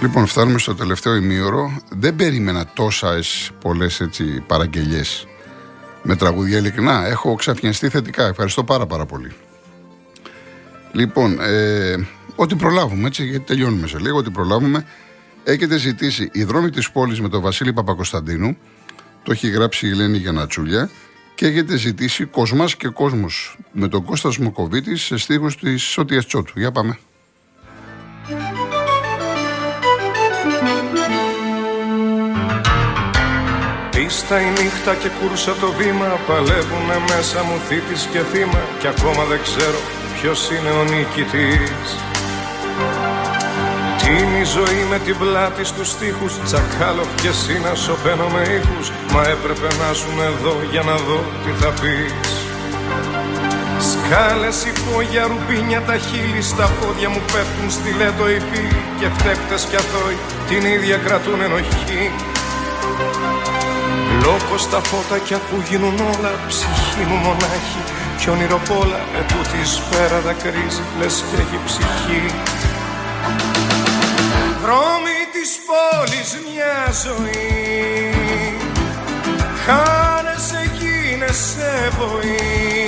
Λοιπόν, φτάνουμε στο τελευταίο ημίωρο. Δεν περίμενα τόσα πολλές παραγγελίε με τραγούδια. Ειλικρινά, έχω ξαφνιαστεί θετικά. Ευχαριστώ πάρα πάρα πολύ. Λοιπόν, ε, ό,τι προλάβουμε, έτσι, γιατί τελειώνουμε σε λίγο, ό,τι προλάβουμε. Έχετε ζητήσει η δρόμη της πόλης με τον Βασίλη Παπακοσταντίνου. Το έχει γράψει η Ελένη Γιανατσούλια. Και έχετε ζητήσει Κοσμά και Κόσμο με τον Κώστας Μοκοβίτη σε στίχους της Σωτίας Τσότου. Για πάμε. Πίστα η νύχτα και κούρσα το βήμα Παλεύουνε μέσα μου θήτης και θύμα Κι ακόμα δεν ξέρω ποιος είναι ο νικητής. Τι είναι η ζωή με την πλάτη στους στίχους Τσακάλοφ και σύνα σωπαίνω με ήχους Μα έπρεπε να ζουν εδώ για να δω τι θα πεις. Σκάλες για ρουμπίνια τα χείλη Στα πόδια μου πέφτουν στιλέτο οι φίλοι Και φταίχτες κι αθώοι την ίδια κρατούν ενοχή Λόγω στα φώτα κι αφού γίνουν όλα Ψυχή μου μονάχη. Κι όνειρο πόλα Με τούτη σφαίρα δακρύζει λες και έχει ψυχή. Δρόμοι της πόλης μια ζωή. Χάνεσαι γίνεσαι βοή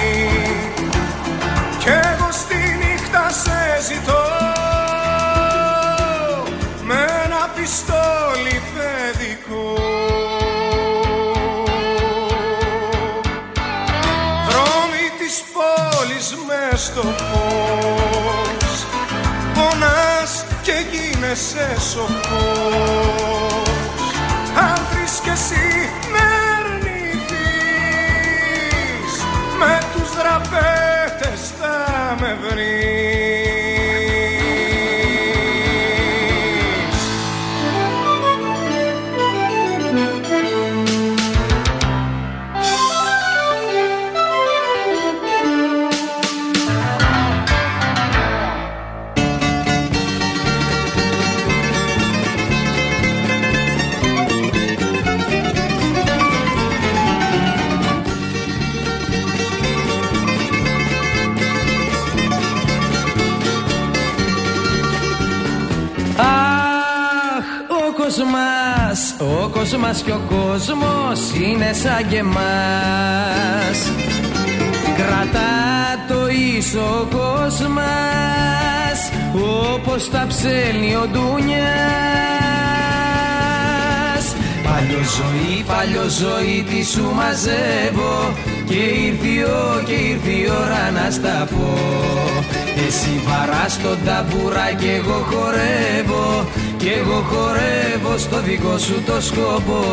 γίνεσαι σοφός Αν βρεις κι εσύ Ο κόσμος και ο κόσμος είναι σαν και εμάς. Κρατά το ίσο κόσμος όπως τα ψέλνει ο Ντούνιας. Παλιό ζωή, παλιό ζωή τι σου μαζεύω. Και ήρθε και ήρθε η ώρα να στα πω. Εσύ βαράς τον ταμπούρα και εγώ χορεύω κι εγώ χορεύω στο δικό σου το σκοπό.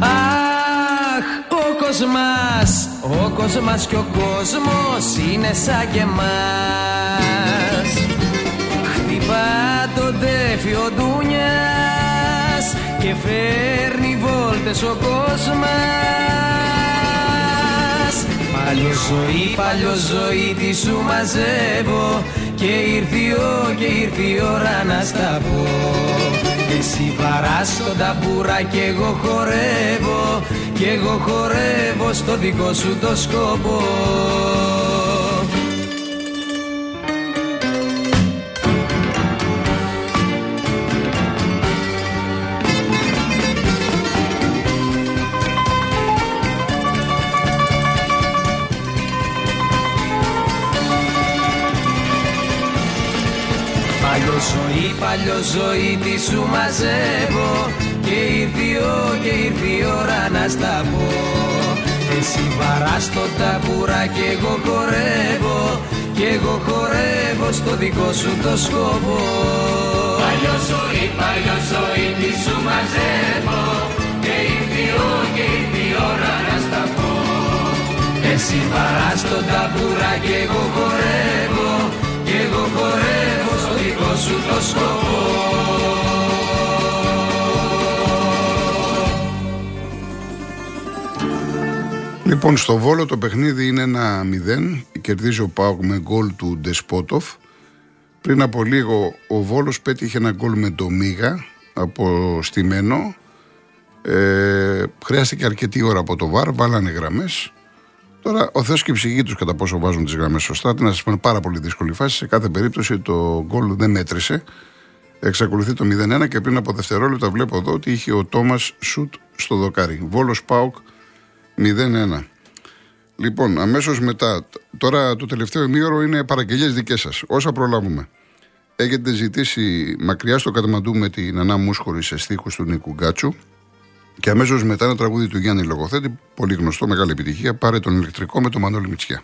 Αχ, ο κόσμος, ο κόσμος και ο κόσμος είναι σαν και εμάς Χτυπά τον τέφι ο Ντούνιας και φέρνει βόλτες ο κόσμος Παλιό ζωή, παλιό ζωή τι σου μαζεύω. Και ήρθε ο και ήρθε η ώρα να στα πω εσύ βαράς τον ταμπούρα και εγώ χορεύω. Και εγώ χορεύω στο δικό σου το σκοπό παλιό ζωή τι σου μαζεύω. Και ήρθε και ήρθε η ώρα να στα πω. Εσύ βαράς το ταμπούρα και εγώ χορεύω. Και εγώ χορεύω στο δικό σου το σκοπό. Παλιό ζωή, παλιό ζωή τι σου μαζεύω. Και ήρθε και ήρθε η ώρα να στα πω. Εσύ βαράς το ταμπούρα και εγώ χορεύω. Και εγώ χορεύω δικό σου το σκοπό Λοιπόν, στο Βόλο το παιχνίδι είναι ένα 0. Κερδίζει ο Πάουκ με γκολ του Ντεσπότοφ. Πριν από λίγο ο Βόλος πέτυχε ένα γκολ με το Μίγα από στημένο. Ε, χρειάστηκε αρκετή ώρα από το ΒΑΡ, βάλανε γραμμές. Τώρα ο Θεός και η ψυχή τους κατά πόσο βάζουν τις γραμμές σωστά. Τι να σας πω, είναι πάρα πολύ δύσκολη φάση. Σε κάθε περίπτωση το γκολ δεν μέτρησε. Εξακολουθεί το 0-1 και πριν από δευτερόλεπτα βλέπω εδώ ότι είχε ο Τόμας Σουτ στο δοκάρι. Βόλος Πάουκ 0-1. Λοιπόν, αμέσως μετά, τώρα το τελευταίο ημίωρο είναι παραγγελίες δικές σας. Όσα προλάβουμε. Έχετε ζητήσει μακριά στο Κατμαντού με την Ανά Μούσχορη σε στίχους του Νίκου Γκάτσου. Και αμέσως μετά ένα τραγούδι του Γιάννη Λογοθέτη, πολύ γνωστό, μεγάλη επιτυχία. Πάρε τον ηλεκτρικό με τον Μανώλη Μητσιά.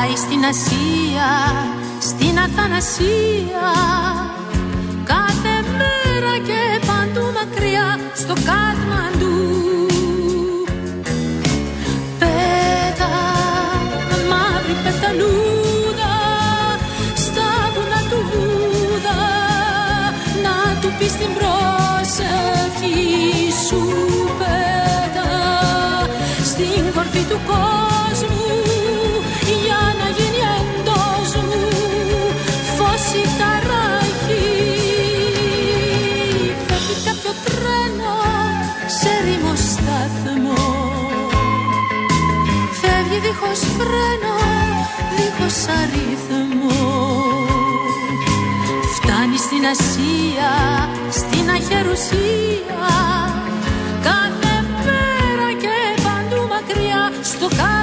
Ασία, στην Αθανασία. Κάθε μέρα και παντού μακριά στο Κατμαντού Πέτα μαύρη πεταλούδα στα βουνά του Βούδα. Να του πεις την πρόσευχη σου πέτα στην κορφή του κόσμου δίχως φρένο, δίχως αριθμό. Φτάνει στην Ασία, στην αχερουσία Κάθε μέρα και παντού μακριά στο Κατμαντού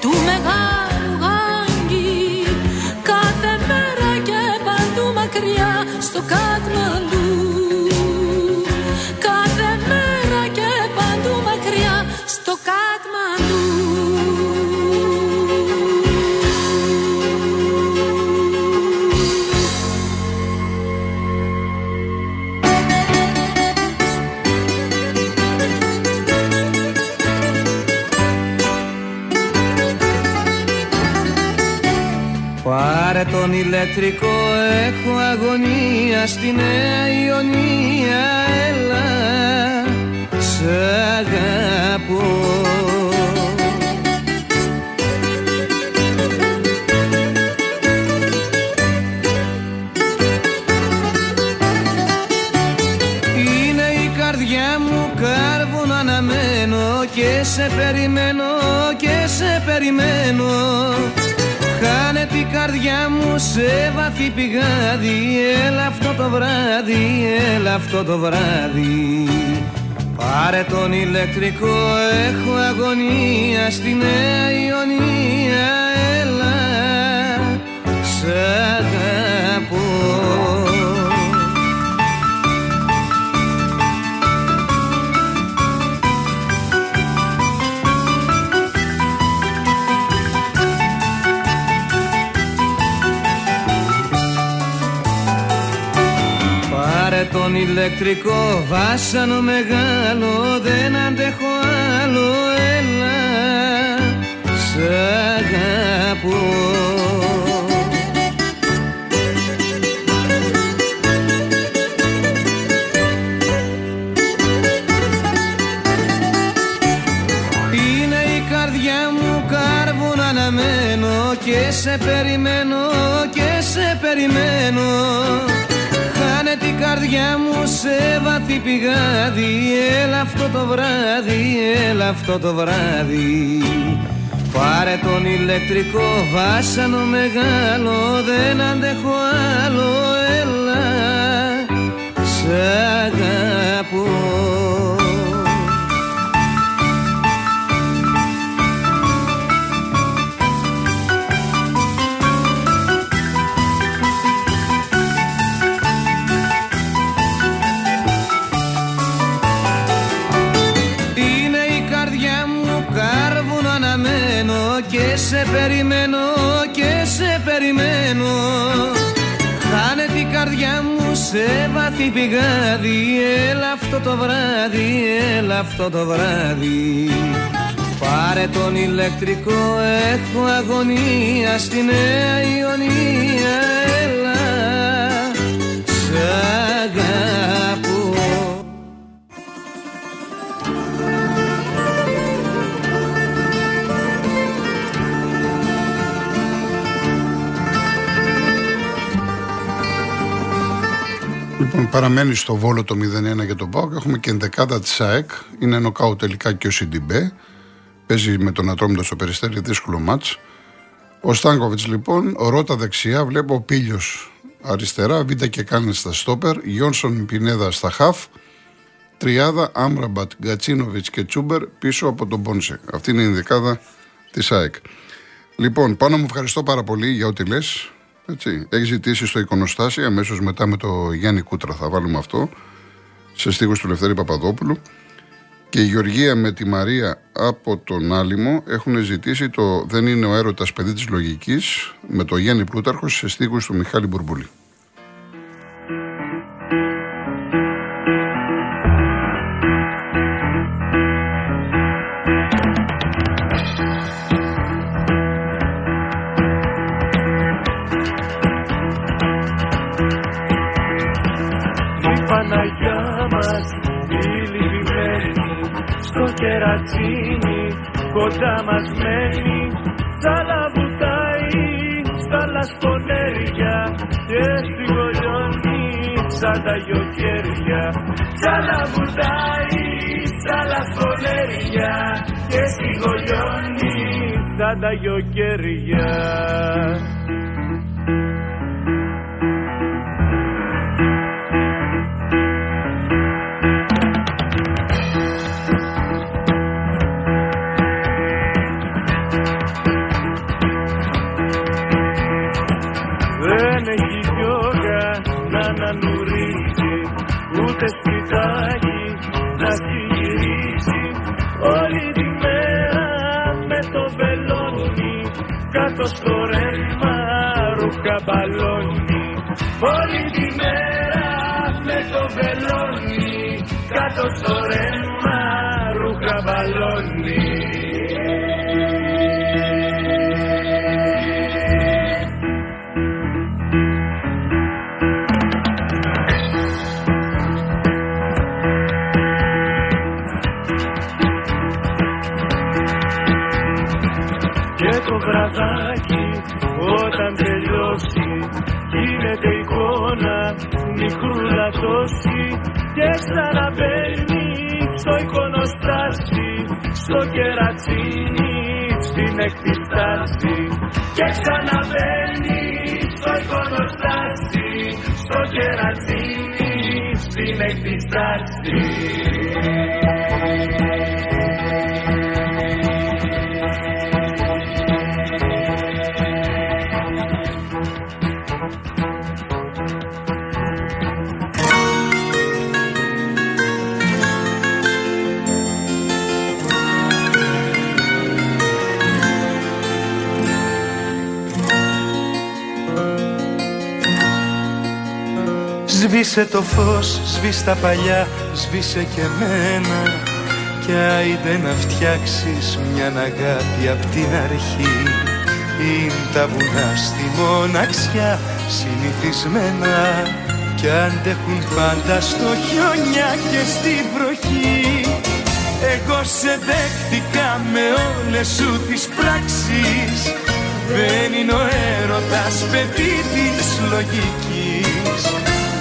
του μεγάλου στο ηλεκτρικό έχω αγωνία στη Νέα Ιωνία Έλα σ' αγαπώ. Είναι η καρδιά μου κάρβουν αναμένω και σε περιμένω και σε περιμένω Χάνε την καρδιά μου σε βαθύ πηγάδι. Έλα αυτό το βράδυ, έλα αυτό το βράδυ. Πάρε τον ηλεκτρικό έχω αγωνία στη Νέα Ιωνία. Έλα σ' αγαπώ Πάρε τον ηλεκτρικό βάσανο μεγάλο δεν αντέχω άλλο έλα σ' αγαπώ. Είναι η καρδιά μου κάρβουν αναμένω και σε περιμένω και σε περιμένω. Χάνε την καρδιά μου σε βαθύ πηγάδι. Έλα αυτό το βράδυ, έλα αυτό το βράδυ. Πάρε τον ηλεκτρικό βάσανο μεγάλο Δεν αντέχω άλλο, έλα. Σ' αγαπώ αυτό το βράδυ. Πάρε τον ηλεκτρικό, έχω αγωνία στη Νέα Ιωνία Έλα, σ' αγαπώ Λοιπόν, παραμένει στο Βόλο το 0-1 για τον Πάοκ. Έχουμε και ενδεκάδα της ΑΕΚ. Είναι νοκ άουτ τελικά και ο Σιντιμπέ. Παίζει με τον Ατρόμητο στο Περιστέρι, δύσκολο μάτς. Ο Στάνκοβιτς λοιπόν, ο Ρότα δεξιά, βλέπω ο Πήλιος αριστερά, Βίντα και Κάλενς στα στόπερ, Γιόνσον Πινέδα στα χαφ, τριάδα, Άμραμπατ, Γκατσίνοβιτς και Τσούμπερ πίσω από τον Πόνσε. Αυτή είναι η ενδεκάδα της ΑΕΚ. Λοιπόν, Πάνο μου ευχαριστώ πάρα πολύ για ό,τι λε. Έχει ζητήσει στο εικονοστάσιο αμέσως μετά με το Γιάννη Κούτρα. Θα βάλουμε αυτό σε στίχους του Λευτέρη Παπαδόπουλου. Και η Γεωργία με τη Μαρία από τον Άλυμο έχουν ζητήσει το Δεν είναι ο έρωτας παιδί της λογικής με το Γιάννη Πλούταρχος σε στίχους του Μιχάλη Μπουρμπούλη. Κερατσίνι κοντά μας μένει τσαλαβουτάει στα λασπονέρια και στη γολιόνι σαν τα γιοκέρια τσαλαβουτάει στα λασπονέρια και στη γολιόνι σαν τα γιοκέρια Κάτω στο ρεύμα ρούχα μπαλόνι Και το βραδάκι όταν τελειώσει Γίνεται εικόνα μικρούλα τόση Και ξαναμπαίνει στο εικονοστάσι Στο κερατσίνι στην έκτη στάση Και ξαναμπαίνει στο εικονοστάσι Στο κερατσίνι στην έκτη Σβήσε το φως, σβήσε τα παλιά, σβήσε και μένα Κι άιντε να φτιάξεις μια αγάπη απ' την αρχή. Είναι τα βουνά στη μοναξιά συνηθισμένα. Κι αντέχουν πάντα στο χιόνια και στη βροχή. Εγώ σε δέχτηκα με όλες σου τις πράξεις. Δεν είναι ο έρωτας παιδί της λογικής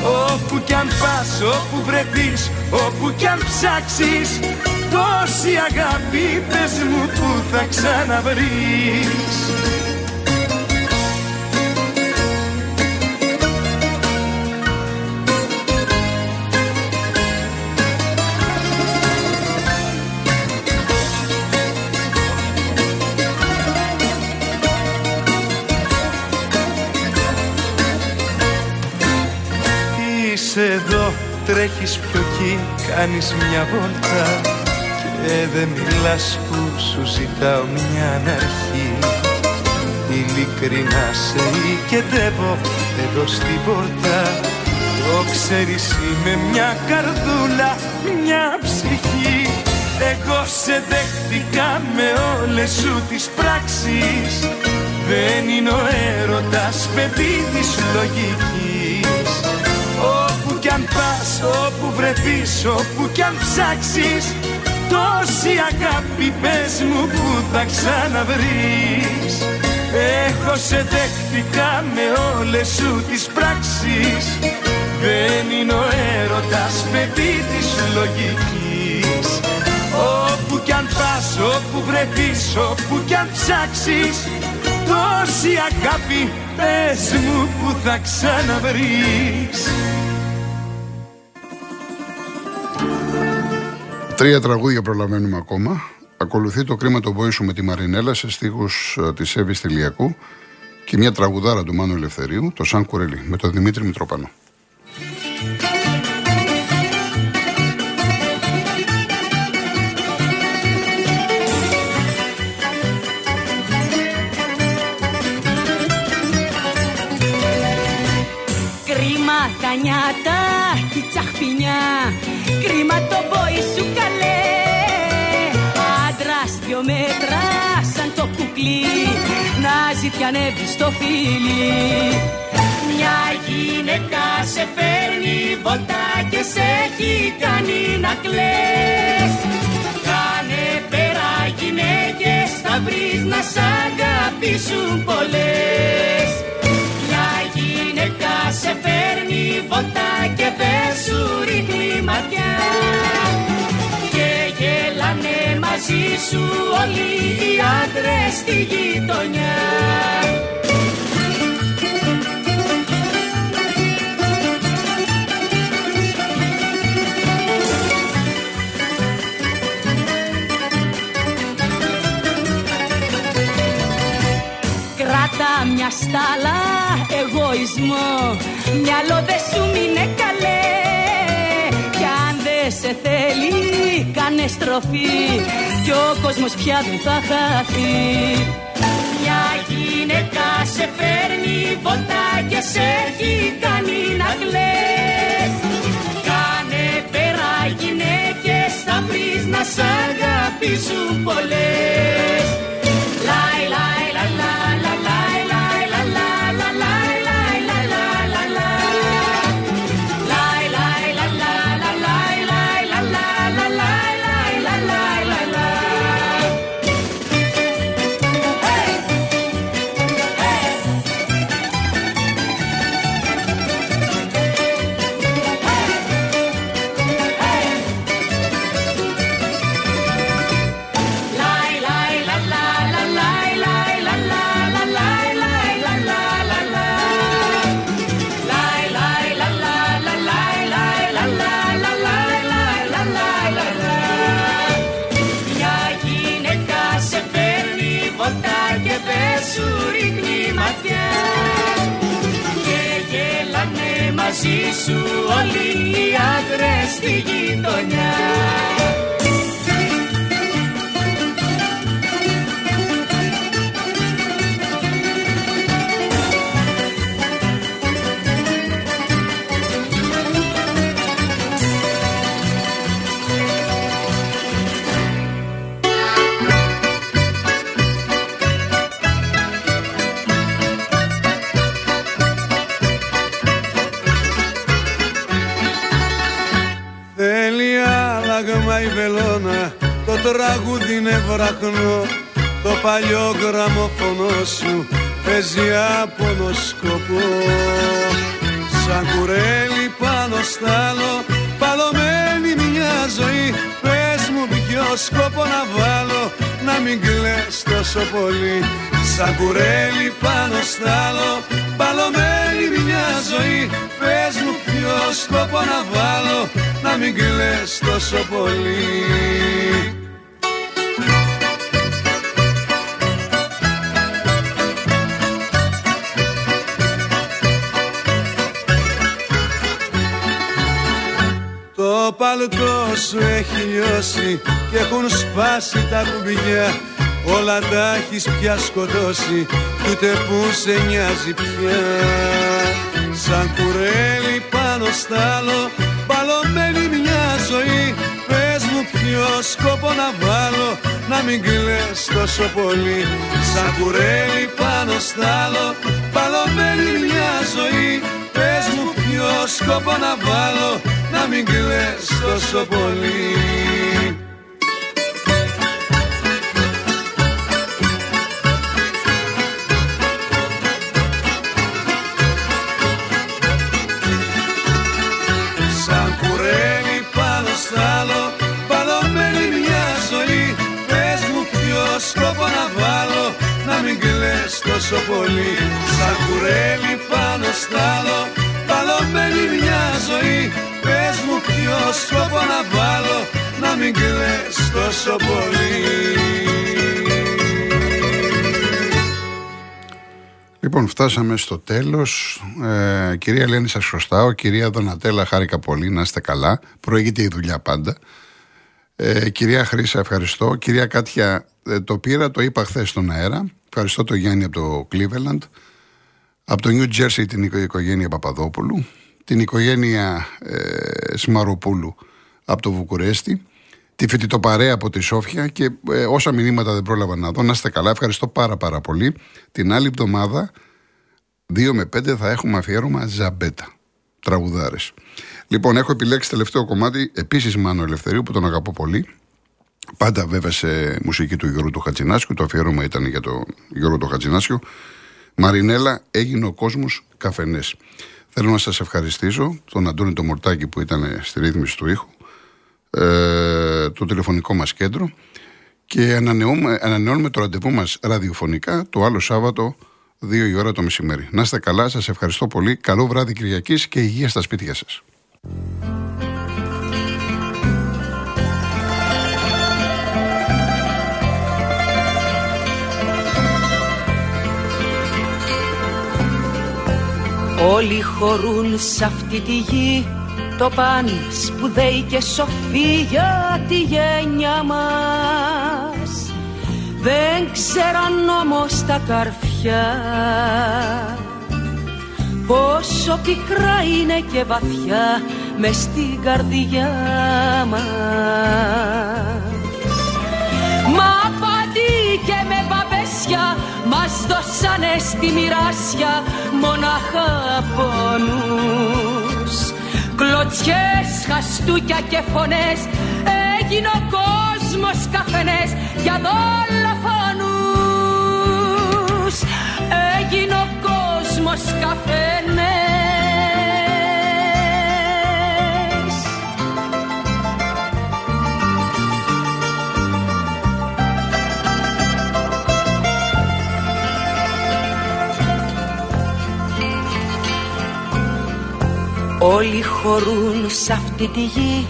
Όπου κι αν πας, όπου βρεθείς, όπου κι αν ψάξεις Τόση αγάπη πες μου που θα ξαναβρεις τρέχεις πιο εκεί, κάνεις μια βόλτα Και δεν μιλάς που σου ζητάω μια αναρχή. Ειλικρινά σε οικετεύω εδώ στην πόρτα. Το ξέρεις είμαι μια καρδούλα, μια ψυχή. Εγώ σε δέχτηκα με όλες σου τις πράξεις. Δεν είναι ο έρωτας παιδί της λογικής. Όπου κι αν πας, όπου βρεθείς, όπου κι αν ψάξεις Τόση αγάπη πες μου που θα ξαναβρεις. Έχω σε δέχτηκα με όλες σου τις πράξεις. Δεν είναι ο έρωτας παιδί της λογικής. Όπου κι αν πας, όπου βρεθείς, όπου κι αν ψάξεις Τόση αγάπη πες μου που θα ξαναβρεις Τρία τραγούδια προλαβαίνουμε ακόμα. Ακολουθεί το κρίμα το σου με τη Μαρινέλα σε στίχους ε, της Εύης Τηλιακού και μια τραγουδάρα του Μάνου Ελευθερίου, το Σαν Κουρελί, με τον Δημήτρη Μητροπανό. Κρίμα τα νιάτα και η τσαχπινιά Κρίμα το μπόι σου καλέ. Άντρας δυο μέτρα σαν το κουκλί Να ζητιανεύει στο φίλι. Μια γυναίκα σε φέρνει βολτά και σε έχει κάνει να κλαις. Κάνε πέρα γυναίκες θα βρεις να σ' αγαπήσουν πολλές. Μια γυναίκα σε φέρνει βολτά και δεν σου ρίχνει ματιά Και γελάνε μαζί σου όλοι οι άντρες στη γειτονιά. Κράτα μια στάλα εγωισμό Μυαλό δε σου μείνε καλέ. Κι αν δε σε θέλει κάνε στροφή. Κι ο κόσμος πια δεν θα χαθεί. Μια γυναίκα σε φέρνει βολτά και σε έχει κάνει να κλαις. Κάνε πέρα γυναίκες θα βρεις να σ' αγαπήσουν πολλές βραχνό το παλιό γραμμοφωνό σου παίζει από σκοπό. Σαν κουρέλι πάνω στ' άλλο παλωμένη μια ζωή πες μου ποιο σκόπο να βάλω να μην κλαις τόσο πολύ. Σαν κουρέλι πάνω στ' άλλο παλωμένη μια ζωή πες μου ποιο σκόπο να βάλω να μην κλαις τόσο πολύ Το παλτό σου έχει λιώσει και έχουν σπάσει τα κουμπιά. Όλα τα έχεις πια σκοτώσει κι ούτε που σε νοιάζει πια. Σαν κουρέλι πάνω στ' άλλο παλωμένη μια ζωή. Πες μου ποιο σκόπο να βάλω να μην κλαις τόσο πολύ. Σαν κουρέλι πάνω στ' άλλο παλωμένη μια ζωή. Πες μου ποιο σκόπο να βάλω να μην κλαις τόσο πολύ. Σαν κουρέλι πάνω στ' άλλο Παλωμένη μια ζωή. Πες μου ποιο σκόπο να βάλω Να μην κλαις τόσο πολύ. Σαν κουρέλι πάνω στ' άλλο Παλωμένη μια ζωή Πες μου ποιο σκόπο να βάλω Να μην κλαις τόσο πολύ Λοιπόν, φτάσαμε στο τέλος. Ε, κυρία Ελένη, σας χρωστάω. Κυρία Δονατέλα, χάρηκα πολύ. Να είστε καλά. Προηγείται η δουλειά πάντα. Ε, κυρία Χρήσα, ευχαριστώ. Κυρία Κάτια, ε, το πήρα, το είπα χθες στον αέρα. Ευχαριστώ το Γιάννη από το Cleveland. Από το New Jersey την οικο- οικογένεια Παπαδόπουλου. Την οικογένεια ε, Σμαροπούλου από το Βουκουρέστι. Τη φοιτητοπαρέα από τη Σόφια και ε, όσα μηνύματα δεν πρόλαβα να δω. Να είστε καλά. Ευχαριστώ πάρα πάρα πολύ. Την άλλη εβδομάδα 2 με 5 θα έχουμε αφιέρωμα Ζαμπέτα. Τραγουδάρες. Λοιπόν, έχω επιλέξει τελευταίο κομμάτι επίσης Μάνο Ελευθερίου που τον αγαπώ πολύ. Πάντα βέβαια σε μουσική του Γιώργου του Χατζηνάσκου. Το αφιέρωμα ήταν για τον Γιώργο του Χατζηνάσκου. Μαρινέλα, έγινε ο κόσμος καφενές. Θέλω να σας ευχαριστήσω, τον Αντώνη το Μορτάκη που ήταν στη ρύθμιση του ήχου, ε, το τηλεφωνικό μας κέντρο και ανανεώνουμε, ανανεώνουμε το ραντεβού μας ραδιοφωνικά το άλλο Σάββατο 2 η ώρα το μεσημέρι. Να είστε καλά, σας ευχαριστώ πολύ. Καλό βράδυ Κυριακής και υγεία στα σπίτια σας. Όλοι χωρούν σ' αυτή τη γη Το παν σπουδαίοι και σοφοί για τη γένια μας. Δεν ξέραν όμως τα καρφιά Πόσο πικρά είναι και βαθιά μες στην καρδιά μας. Μα δώσανε στη μοιράσια μονάχα πόνους Κλωτσιές, χαστούκια και φωνές έγινε ο κόσμος καφενές για δολοφόνους Έγινε ο κόσμος καφενές Όλοι χωρούν σ' αυτή τη γη.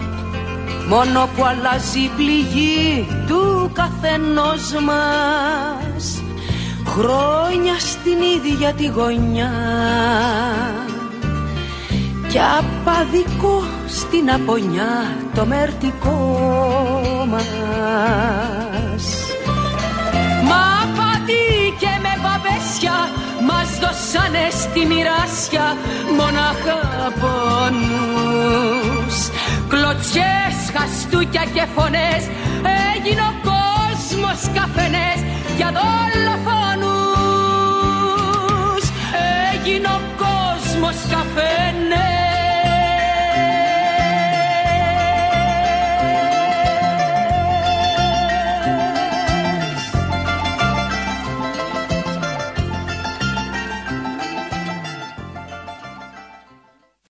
Μόνο που αλλάζει η πληγή του καθενός μας. Χρόνια στην ίδια τη γωνιά. Κι απαδικό στην απονιά το μερτικό μας. Μα πατή και με παπέσια μας δώσανε στη μοιράσια μονάχα πόνους. Κλωτσιές, χαστούκια και φωνές έγινε ο κόσμος καφενές για δολοφόνους. Έγινε ο κόσμος καφενές